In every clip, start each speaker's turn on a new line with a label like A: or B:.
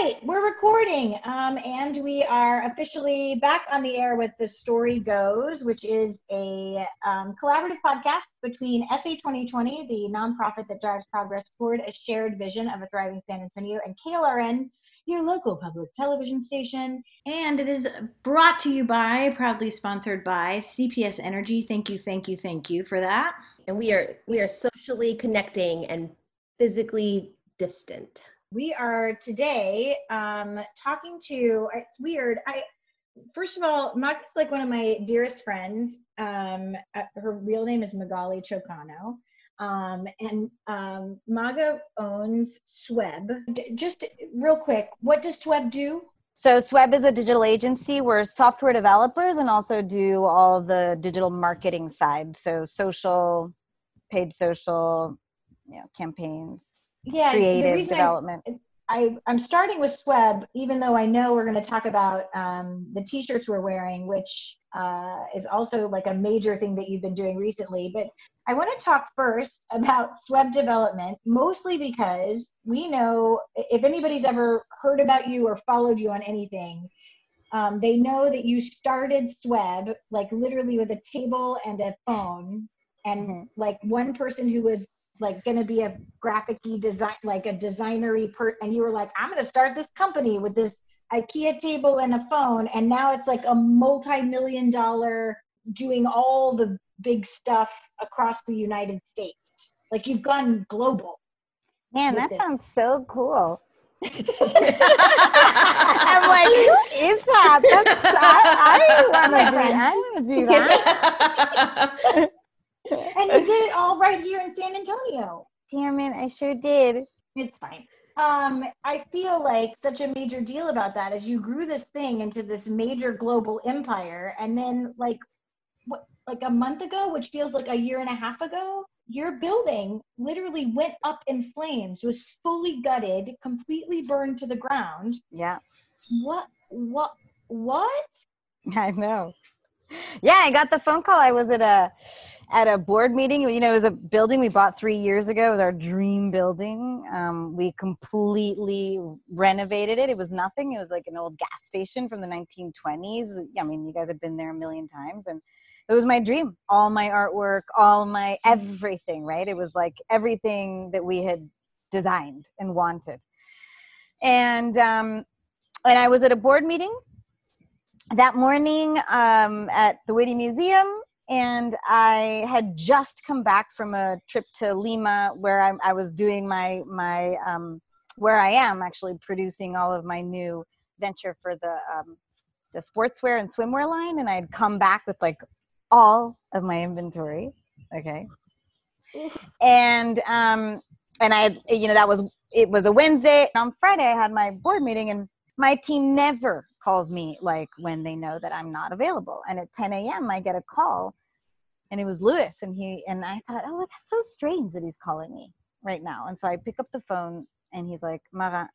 A: right, we're recording, um, and we are officially back on the air with The Story Goes, which is a um, collaborative podcast between SA 2020, the nonprofit that drives progress toward a shared vision of a thriving San Antonio, and KLRN, your local public television station.
B: And it is brought to you by, proudly sponsored by CPS Energy. Thank you, thank you, thank you for that.
C: And we are we are socially connecting and physically distant
A: we are today um, talking to. It's weird. I first of all, Maga's like one of my dearest friends. Um, uh, her real name is Magaly Chocano. Um, and um, Maga owns Sweb. Just real quick, what does Sweb do?
D: So Sweb is a digital agency. We're software developers and also do all the digital marketing side. So social, paid social, you know, campaigns yeah, creative development.
A: I, am starting with Sweb, even though I know we're going to talk about um, the t-shirts we're wearing, which uh, is also like a major thing that you've been doing recently. But I want to talk first about Sweb development, mostly because we know if anybody's ever heard about you or followed you on anything, um, they know that you started Sweb like literally with a table and a phone and mm-hmm. like one person who was like going to be a graphic design like a designery per and you were like i'm going to start this company with this ikea table and a phone and now it's like a multi-million dollar doing all the big stuff across the united states like you've gone global
D: man that this. sounds so cool I'm like, who is that? That's I, I want to do. I want to do that
A: and you did it all right here in San Antonio.
D: Damn it, I sure did.
A: It's fine. Um, I feel like such a major deal about that is you grew this thing into this major global empire, and then like what, like a month ago, which feels like a year and a half ago, your building literally went up in flames, was fully gutted, completely burned to the ground.
D: Yeah.
A: What? What? What?
D: I know. Yeah, I got the phone call. I was at a at a board meeting. You know, it was a building we bought three years ago. It was our dream building. Um, we completely renovated it. It was nothing. It was like an old gas station from the 1920s. I mean, you guys have been there a million times, and it was my dream. All my artwork, all my everything. Right? It was like everything that we had designed and wanted. And um, and I was at a board meeting that morning um, at the Witte Museum and I had just come back from a trip to Lima where I, I was doing my my um, where I am actually producing all of my new venture for the um, the sportswear and swimwear line, and I'd come back with like all of my inventory. Okay, and um, and I you know that was it was a Wednesday. And on Friday, I had my board meeting, and my team never calls me like when they know that I'm not available. And at 10 a.m., I get a call, and it was Lewis, and he and I thought, oh, that's so strange that he's calling me right now. And so I pick up the phone, and he's like, Mara,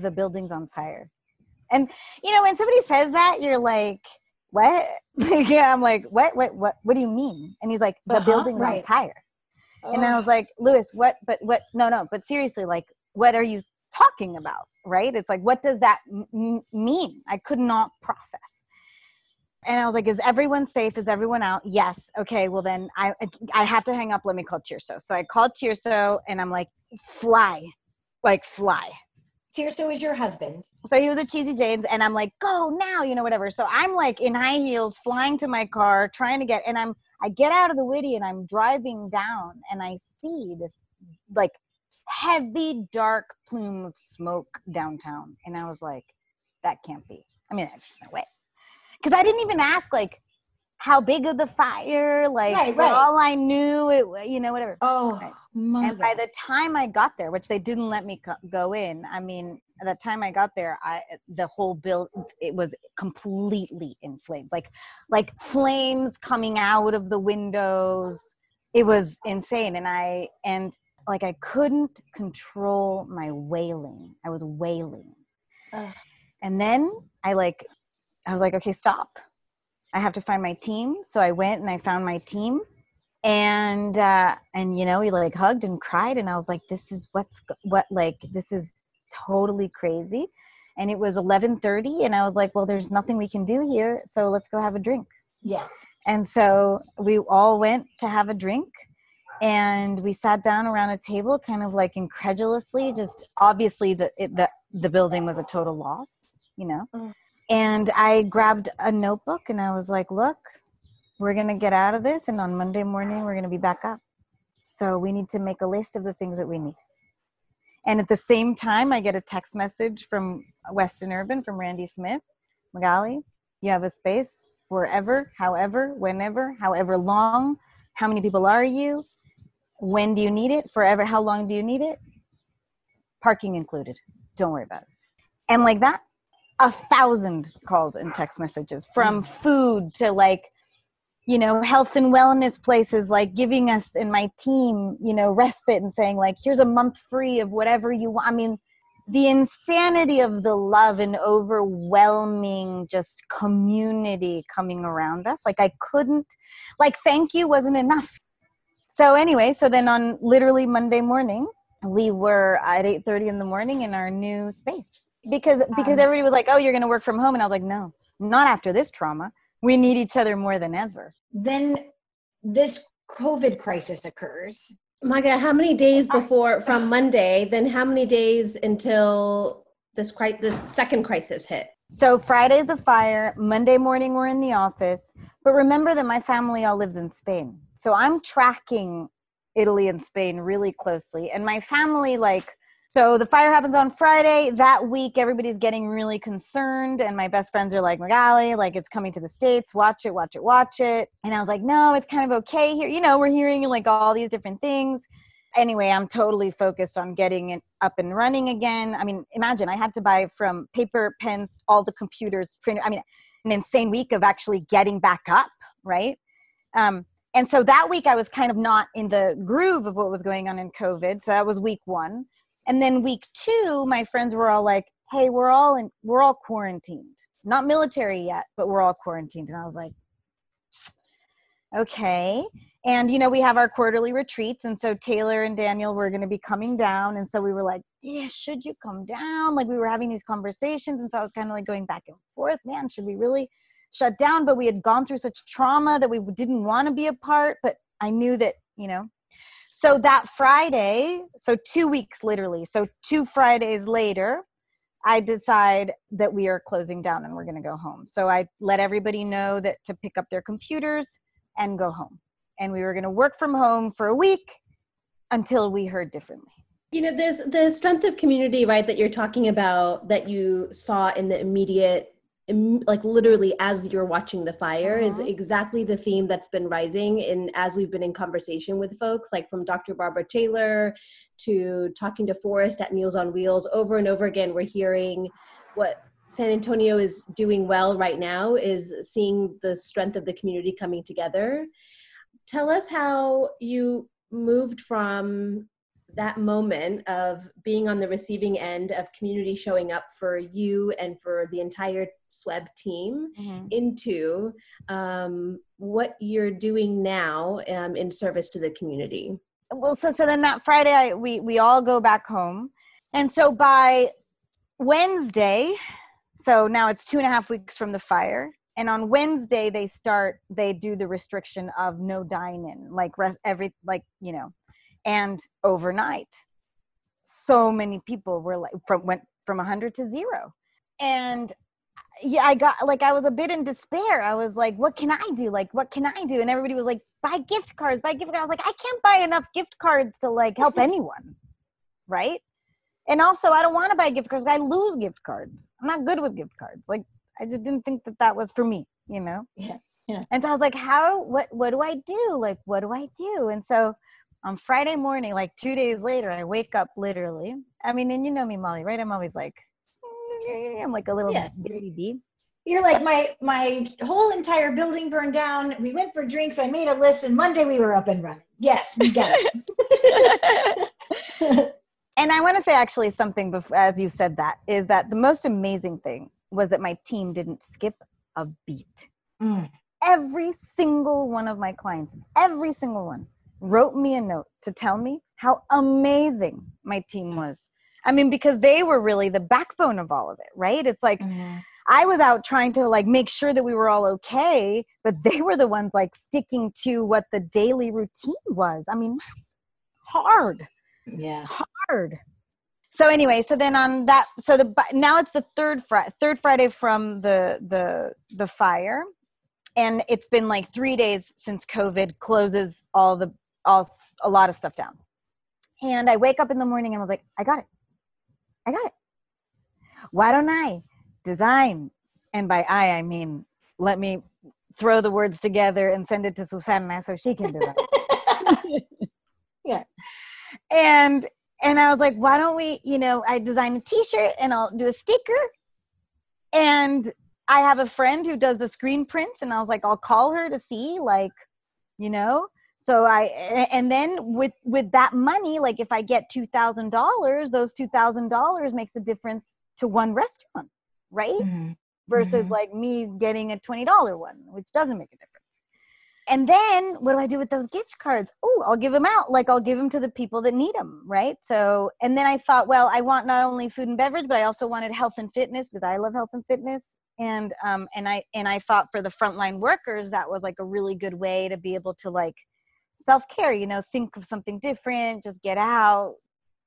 D: the building's on fire. And you know, when somebody says that, you're like, what? yeah, I'm like, what? What? What? What do you mean? And he's like, the uh-huh, building's right. on fire. Oh. And I was like, Lewis, what? But what? No, no. But seriously, like, what are you talking about? right it's like what does that m- mean i could not process and i was like is everyone safe is everyone out yes okay well then i i have to hang up let me call Tirso. so i called Tirso, and i'm like fly like fly
A: Tirso is your husband.
D: So he was at Cheesy Jane's, and I'm like, go now, you know, whatever. So I'm like in high heels, flying to my car, trying to get, and I'm, I get out of the Witte and I'm driving down, and I see this like heavy dark plume of smoke downtown and i was like that can't be. I mean there's no way. Because i didn't even ask like how big of the fire like right, right. all i knew it you know whatever.
A: Oh right.
D: and by the time i got there which they didn't let me go in i mean at the time i got there i the whole build it was completely in flames like like flames coming out of the windows. It was insane and i and like I couldn't control my wailing. I was wailing. Ugh. And then I like I was like, okay, stop. I have to find my team. So I went and I found my team. And uh and you know, we like hugged and cried and I was like, this is what's what like this is totally crazy. And it was 11:30 and I was like, well there's nothing we can do here, so let's go have a drink.
A: Yes.
D: And so we all went to have a drink and we sat down around a table kind of like incredulously just obviously the it, the the building was a total loss, you know.
A: Mm.
D: And I grabbed a notebook and I was like, look, we're going to get out of this and on Monday morning we're going to be back up. So we need to make a list of the things that we need. And at the same time, I get a text message from Weston Urban from Randy Smith. Magaly, you have a space wherever, however, whenever, however long. How many people are you? When do you need it? Forever, how long do you need it? Parking included. Don't worry about it. And like that, a thousand calls and text messages from mm. food to like you know health and wellness places like giving us and my team you know respite and saying like here's a month free of whatever you want i mean the insanity of the love and overwhelming just community coming around us like i couldn't like thank you wasn't enough so anyway so then on literally monday morning we were at 8.30 in the morning in our new space because because everybody was like oh you're going to work from home and i was like no not after this trauma we need each other more than ever.
A: Then this COVID crisis occurs.
C: My God, how many days before from Monday? Then how many days until this cri- this second crisis hit?
D: So Friday's the fire. Monday morning we're in the office. But remember that my family all lives in Spain. So I'm tracking Italy and Spain really closely. And my family like so the fire happens on Friday. That week, everybody's getting really concerned. And my best friends are like, Magaly, like it's coming to the States. Watch it, watch it, watch it. And I was like, no, it's kind of okay here. You know, we're hearing like all these different things. Anyway, I'm totally focused on getting it up and running again. I mean, imagine I had to buy from paper, pens, all the computers. I mean, an insane week of actually getting back up, right? Um, and so that week I was kind of not in the groove of what was going on in COVID. So that was week one. And then week two my friends were all like hey we're all in we're all quarantined. Not military yet but we're all quarantined. And i was like okay. And you know we have our quarterly retreats. And so taylor and daniel were going to be coming down. And so we were like yeah should you come down? Like we were having these conversations. And so i was kind of like going back and forth. Man should we really shut down but we had gone through such trauma that we didn't want to be apart but i knew that you know so that Friday, so two weeks literally, so two Fridays later, I decide that we are closing down and we're going to go home. So I let everybody know that to pick up their computers and go home. And we were going to work from home for a week until we heard differently.
C: You know, there's the strength of community, right, that you're talking about that you saw in the immediate like literally as you're watching the fire uh-huh. is exactly the theme that's been rising in as we've been in conversation with folks like from dr barbara taylor to talking to forrest at meals on wheels over and over again we're hearing what san antonio is doing well right now is seeing the strength of the community coming together tell us how you moved from that moment of being on the receiving end of community showing up for you and for the entire SWEB team mm-hmm. into um, what you're doing now um, in service to the community.
D: Well, so so then that Friday, I, we we all go back home, and so by Wednesday, so now it's two and a half weeks from the fire. And on Wednesday, they start. They do the restriction of no dine-in, like rest every, like you know, and overnight so many people were like from went from 100 to 0 and yeah i got like i was a bit in despair. I was like what can i do? Like what can i do? And everybody was like buy gift cards buy gift cards. I was like i can't buy enough gift cards to like help mm-hmm. anyone. Right? And also i don't want to buy gift cards i lose gift cards. I'm not good with gift cards. Like i just didn't think that that was for me you know?
A: Yeah yeah.
D: And so i was like how what what do i do? Like what do i do? And so on Friday morning, like two days later, I wake up literally. I mean, and you know me, Molly, right? I'm always like, I'm like a little
A: yeah.
D: baby.
A: You're like my my whole entire building burned down. We went for drinks. I made a list, and Monday we were up and running. Yes, we got it.
D: and I want to say actually something before, as you said that is that the most amazing thing was that my team didn't skip a beat. Mm. Every single one of my clients, every single one, wrote me a note to tell me how amazing my team was. I mean, because they were really the backbone of all of it, right? It's like mm-hmm. I was out trying to like make sure that we were all okay, but they were the ones like sticking to what the daily routine was. I mean, that's hard,
A: Yeah.
D: hard. So anyway, so then on that, so the now it's the third Friday, third Friday from the the the fire, and it's been like three days since COVID closes all the all a lot of stuff down. And I wake up in the morning and I was like, I got it, I got it. Why don't I design? And by I, I mean let me throw the words together and send it to Susanna so she can do it.
A: Yeah.
D: And and I was like, why don't we, you know, I design a t-shirt and I'll do a sticker. And I have a friend who does the screen prints and I was like, I'll call her to see like, you know. So I and then with with that money, like if I get two thousand dollars, those two thousand dollars makes a difference to one restaurant, right?
A: Mhm.
D: versus
A: Mhm.
D: like me getting a $20 one, which doesn't make a difference. And then what do I do with those gift cards? Oh, I'll give them out. Like I'll give them to the people that need them, right? So, and then I thought, well, I want not only food and beverage, but I also wanted health and fitness because I love health and fitness. And um and I and I thought for the frontline workers that was like a really good way to be able to like self-care, you know, think of something different, just get out,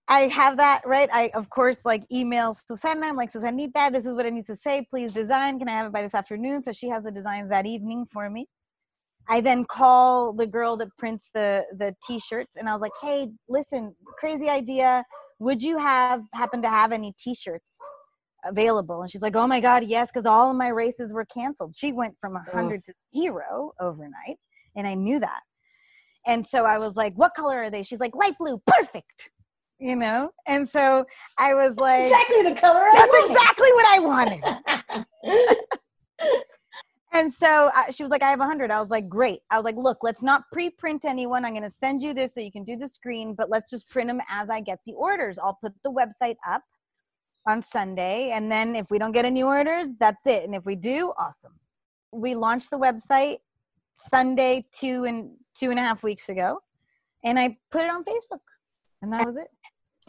D: I have that right. I of course like email Susana. I'm like Susanita, this is what I need to say. Please design. Can I have it by this afternoon? So she has the designs that evening for me. I then call the girl that prints the the t-shirts, and I was like, Hey, listen, crazy idea. Would you have happen to have any t-shirts available? And she's like, Oh my god, yes, because all of my races were canceled. She went from a hundred to zero overnight, and I knew that. And so I was like, What color are they? She's like, Light blue, perfect. You know? And so i was like
A: Exactly the color I
D: that's
A: wanted.
D: exactly what i wanted. And so uh, she was like i have a 100 i was like great. I was like look let's not pre-print anyone. I'm going to send you this so you can do the screen but let's just print them as i get the orders. I'll put the website up on sunday and then if we don't get any orders that's it. And if we do awesome. We launched the website sunday two and two and a half weeks ago and i put it on facebook and that was it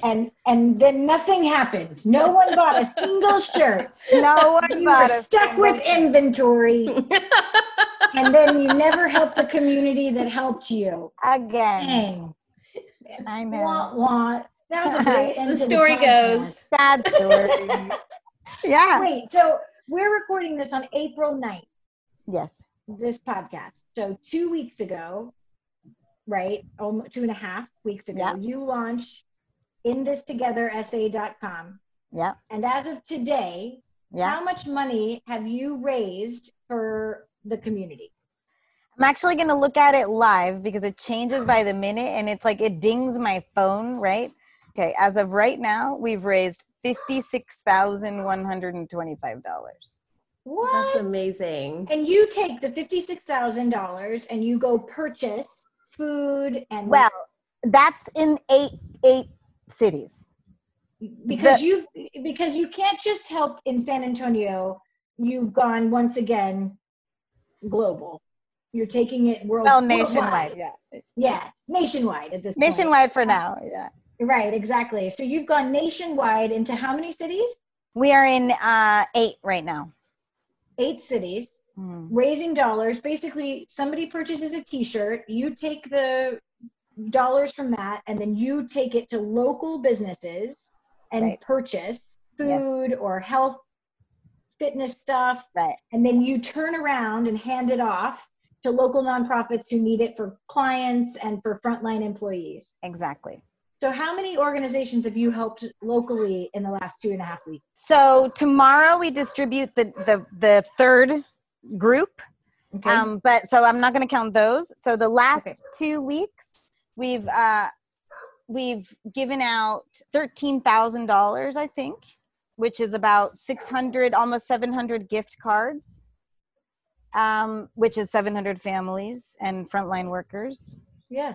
A: and and then nothing happened. No one bought a single shirt.
D: no one
A: You were
D: bought a
A: stuck
D: single
A: with
D: shirt.
A: inventory, and then you never helped the community that helped you.
D: again
A: Dang.
D: i know
A: Wah, wah. That was a great end
B: The story
A: podcast.
B: goes.
D: sad story yeah
A: Wait, so we're recording this on April 9th,
D: yes
A: this podcast. So two weeks ago, right? Almost two and a half weeks ago,
D: Yeah.
A: you launched inthistogethersa.com.
D: yeah
A: And as of today,
D: yeah
A: how much money have you raised for the community?
D: i'm actually going to look at it live because it changes by the minute and it's like it dings my phone right okay as of right now we've raised $56125
A: What?
C: That's amazing.
A: And you take the $56,000 and you go purchase food and
D: well that's in eight eight cities
A: because
D: the-
A: you because you can't just help in San Antonio. You've gone once again global. You're taking it world
D: well
A: worldwide.
D: nationwide yeah
A: Yeah, nationwide at this point.
D: nationwide for now yeah
A: Right, exactly. So you've gone nationwide into how many cities?
D: we are in uh eight right now
A: Eight cities.
D: Hmm.
A: Raising dollars. Basically, somebody purchases a T-shirt. You take the dollars from that, and then you take it to local businesses and
D: Right.
A: purchase
D: Yes.
A: food or health, fitness stuff,
D: right
A: and then you turn around and hand it off to local nonprofits who need it for clients and for frontline employees.
D: exactly
A: So, how many organizations have you helped locally in the last two and a half weeks?
D: So tomorrow we distribute the the, the third group.
A: Okay.
D: Um, but so I'm not going to count those. So the last
A: Okay.
D: two weeks we've uh, we've given out thirteen thousand dollars, I think, which is about six hundred, almost seven hundred gift cards. Um, which is 700 families and frontline workers.
A: yeah.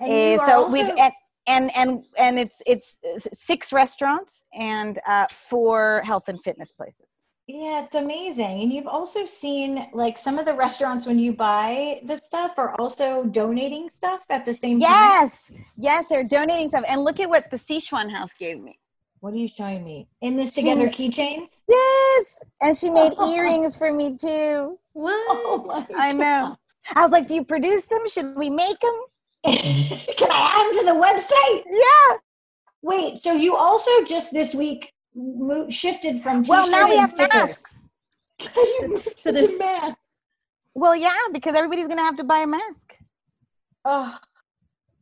A: Are
D: so
A: also-
D: we've and, and and and it's it's uh, six restaurants and uh, four health and fitness places.
A: Yeah, it's amazing. And you've also seen like some of the restaurants when you buy the stuff are also donating stuff at the same time.
D: Yes, yes, they're donating stuff. And look at what the Sichuan house gave me.
A: What are you showing me? In this together keychains?
D: Yes, and she made earrings for me too.
C: What?
A: Oh
D: I know. I was like, "Do you produce them? Should we make them?"
A: Can I add them to the website?
D: Yeah.
A: Wait, so you also just this week mo- shifted from t-shirt
D: Well, now we have
A: stickers.
D: masks.
C: So this-
A: mask.
D: Well, yeah, because everybody's gonna have to buy a mask.
A: Oh,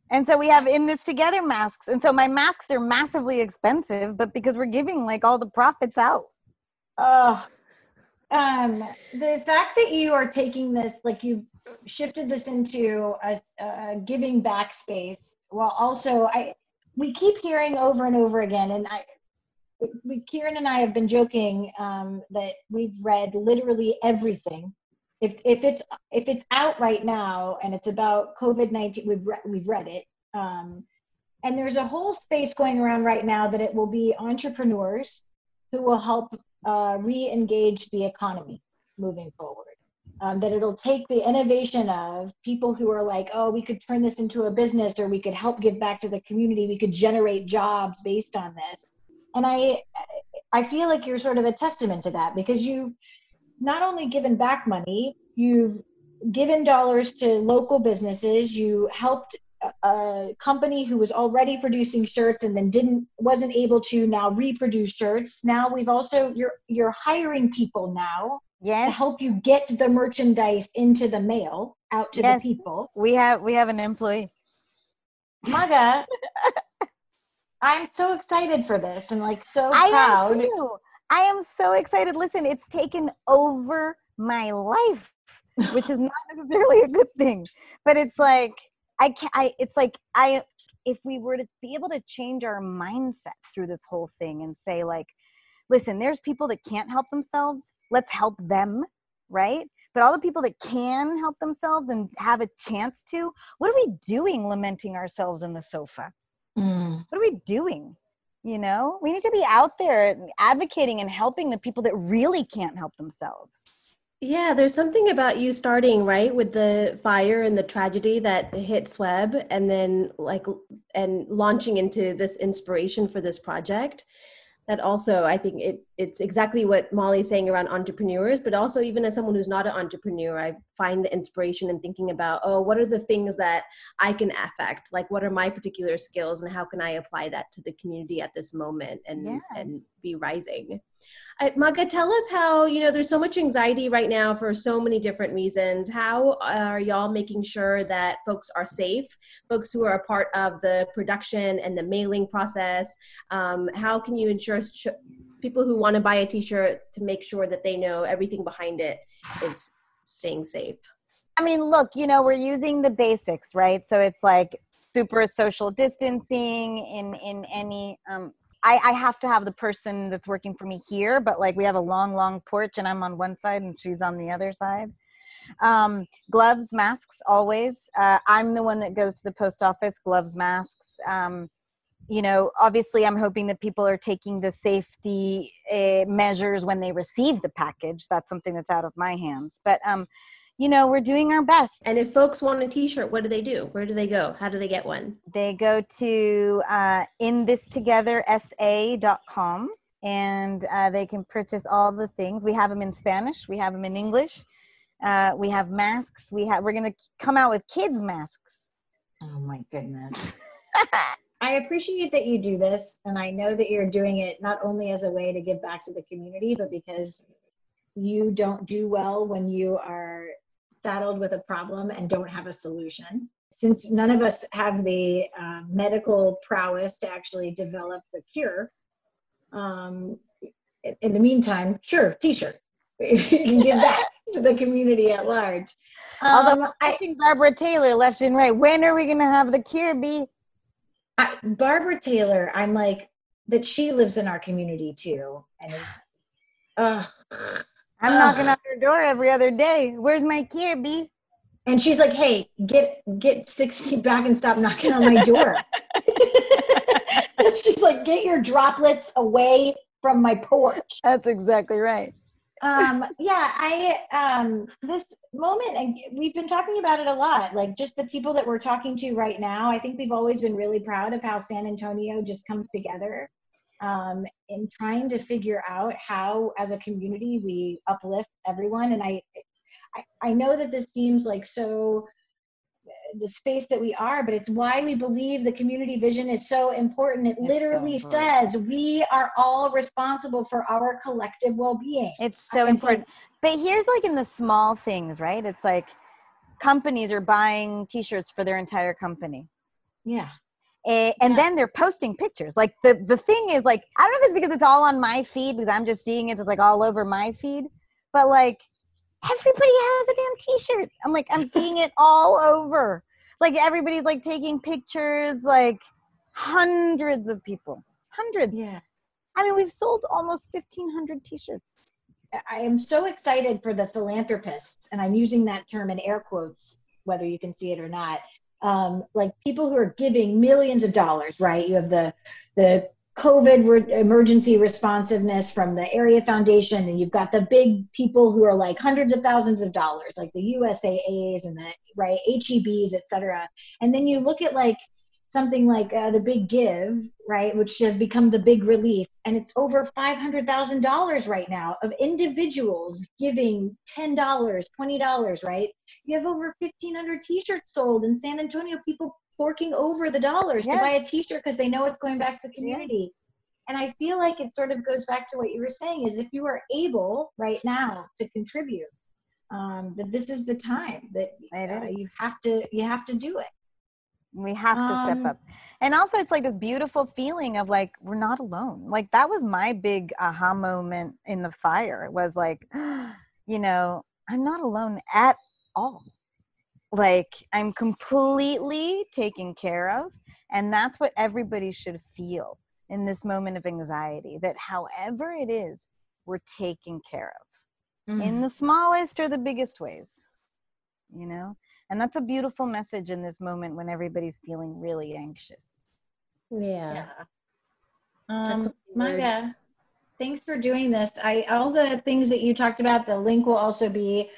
D: And so we have in this together masks. And so my masks are massively expensive, but because we're giving like all the profits out.
A: oh. Um, the fact that you are taking this, like you've shifted this into a, a giving back space, while also I, we keep hearing over and over again, and I, we, Kieran and I have been joking um, that we've read literally everything. If if it's if it's out right now and it's about COVID nineteen, we've re- we've read it. Um, and there's a whole space going around right now that it will be entrepreneurs who will help uh, re-engage the economy moving forward. Um, that it'll take the innovation of people who are like, oh, we could turn this into a business, or we could help give back to the community. We could generate jobs based on this. And I, I feel like you're sort of a testament to that because you've not only given back money, you've given dollars to local businesses. You helped a- company who was already producing shirts and then didn't wasn't able to now reproduce shirts. Now we've also you're you're hiring people now to help you get the merchandise into the mail out to
D: Yes.
A: the people.
D: We have we have an employee.
A: Maga, I'm so excited for this and like so
D: I
A: proud.
D: am too. I am so excited. Listen, it's taken over my life, which is not necessarily a good thing. But it's like I can't. I it's like I if we were to be able to change our mindset through this whole thing and say like listen, there's people that can't help themselves. Let's help them, right? But all the people that can help themselves and have a chance to, what are we doing lamenting ourselves in the sofa?
A: Mm.
D: what are we doing you know we need to be out there advocating and helping the people that really can't help themselves
C: Yeah, there's something about you starting right with the fire and the tragedy that hit Sweb, and then like and launching into this inspiration for this project. That also, I think it it's exactly what Molly's saying around entrepreneurs, but also even as someone who's not an entrepreneur, I find the inspiration in thinking about oh, what are the things that I can affect? Like, what are my particular skills, and how can I apply that to the community at this moment and
D: Yeah.
C: and be rising? Uh, Maga, tell us how, you know, there's so much anxiety right now for so many different reasons. How are y'all making sure that folks are safe, folks who are a part of the production and the mailing process? Um, how can you ensure sh- people who want to buy a t shirt to make sure that they know everything behind it is staying safe?
D: i mean look you know we're using the basics right so it's like super social distancing in in any um I, I have to have the person that's working for me here, but like we have a long, long porch and I'm on one side and she's on the other side. Um, gloves, masks, always. Uh, I'm the one that goes to the post office, gloves, masks. Um, you know, obviously, I'm hoping that people are taking the safety uh, measures when they receive the package. That's something that's out of my hands. But, um, you know, we're doing our best.
C: And if folks want a t shirt, what do they do? Where do they go? How do they get one?
D: They go to uh, inthistogethersa.com and uh, they can purchase all the things. We have them in Spanish, we have them in English. Uh, we have masks. We have. We're gonna come out with kids masks.
A: Oh my goodness. I appreciate that you do this, and I know that you're doing it not only as a way to give back to the community, but because you don't do well when you are saddled with a problem and don't have a solution. Since none of us have the uh, medical prowess to actually develop the cure, um, in- the meantime, sure, t-shirts. you can give back to the community at large.
D: Although
A: Um,
D: I think Barbara Taylor left and right. When are we gonna have the cure? Be
A: I, Barbara Taylor, I'm like that she lives in our community too, and is, uh,
D: I'm
A: Ugh.
D: knocking on her door every other day. Where's my? Be
A: and she's like, "Hey, get get six feet back and stop knocking on my door." she's like, "Get your droplets away from my porch."
D: that's exactly right.
A: um yeah i um this moment and we've been talking about it a lot like just the people that we're talking to right now i think we've always been really proud of how san antonio just comes together um, in trying to figure out how, as a community, we uplift everyone. And I, I, I know that this seems like so the space that we are, but it's why we believe the community vision is so important. It
D: It's so
A: literally
D: important.
A: says we are all responsible for our collective well-being.
D: It's so
A: it's like-
D: important. but here's like in the small things, right? It's like companies are buying t-shirts for their entire company.
A: Yeah.
D: Eh, and
A: Yeah.
D: then they're posting pictures. Like the the thing is like I don't know if it's because it's all on my feed because I'm just seeing it. It's like all over my feed, but like everybody has a damn t-shirt. I'm like I'm seeing it all over. Like everybody's like taking pictures. Like hundreds of people, hundreds.
A: Yeah.
D: I mean, we've sold almost 1,500 t-shirts.
A: I am so excited for the philanthropists, and I'm using that term in air quotes, whether you can see it or not. Um, like people who are giving millions of dollars, right? You have the the COVID re- emergency responsiveness from the Area Foundation, and you've got the big people who are like hundreds of thousands of dollars, like the USAAs and the right HEBs, et cetera. And then you look at like something like uh, the Big Give, right, which has become the Big Relief, and it's over five hundred thousand dollars right now of individuals giving ten dollars, twenty dollars, right? You have over fifteen hundred T-shirts sold in San Antonio. People forking over the dollars to buy a T-shirt because they know it's going back to the community. And I feel like it sort of goes back to what you were saying: is if you are able right now to contribute, um, that this is the time that uh, you have to you have to do it.
D: We have to step
A: Um,
D: up. And also, it's like this beautiful feeling of like, we're not alone. Like, that was my big aha moment in the fire It was like, you know, I'm not alone at all. Like, I'm completely taken care of. And that's what everybody should feel in this moment of anxiety that however it is, we're taken care of
A: Mm.
D: in the smallest or the biggest ways, you know? And that's a beautiful message in this moment when everybody's feeling really anxious.
C: Yeah.
A: Yeah.
C: Echo
A: Um,
C: your
A: Maya, thanks for doing this. I all the things that you talked about, the link will also be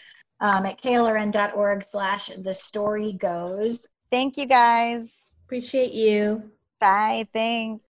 A: um, at klrn.org slash the story goes.
D: Thank you guys.
C: Appreciate you.
D: Bye. Thanks.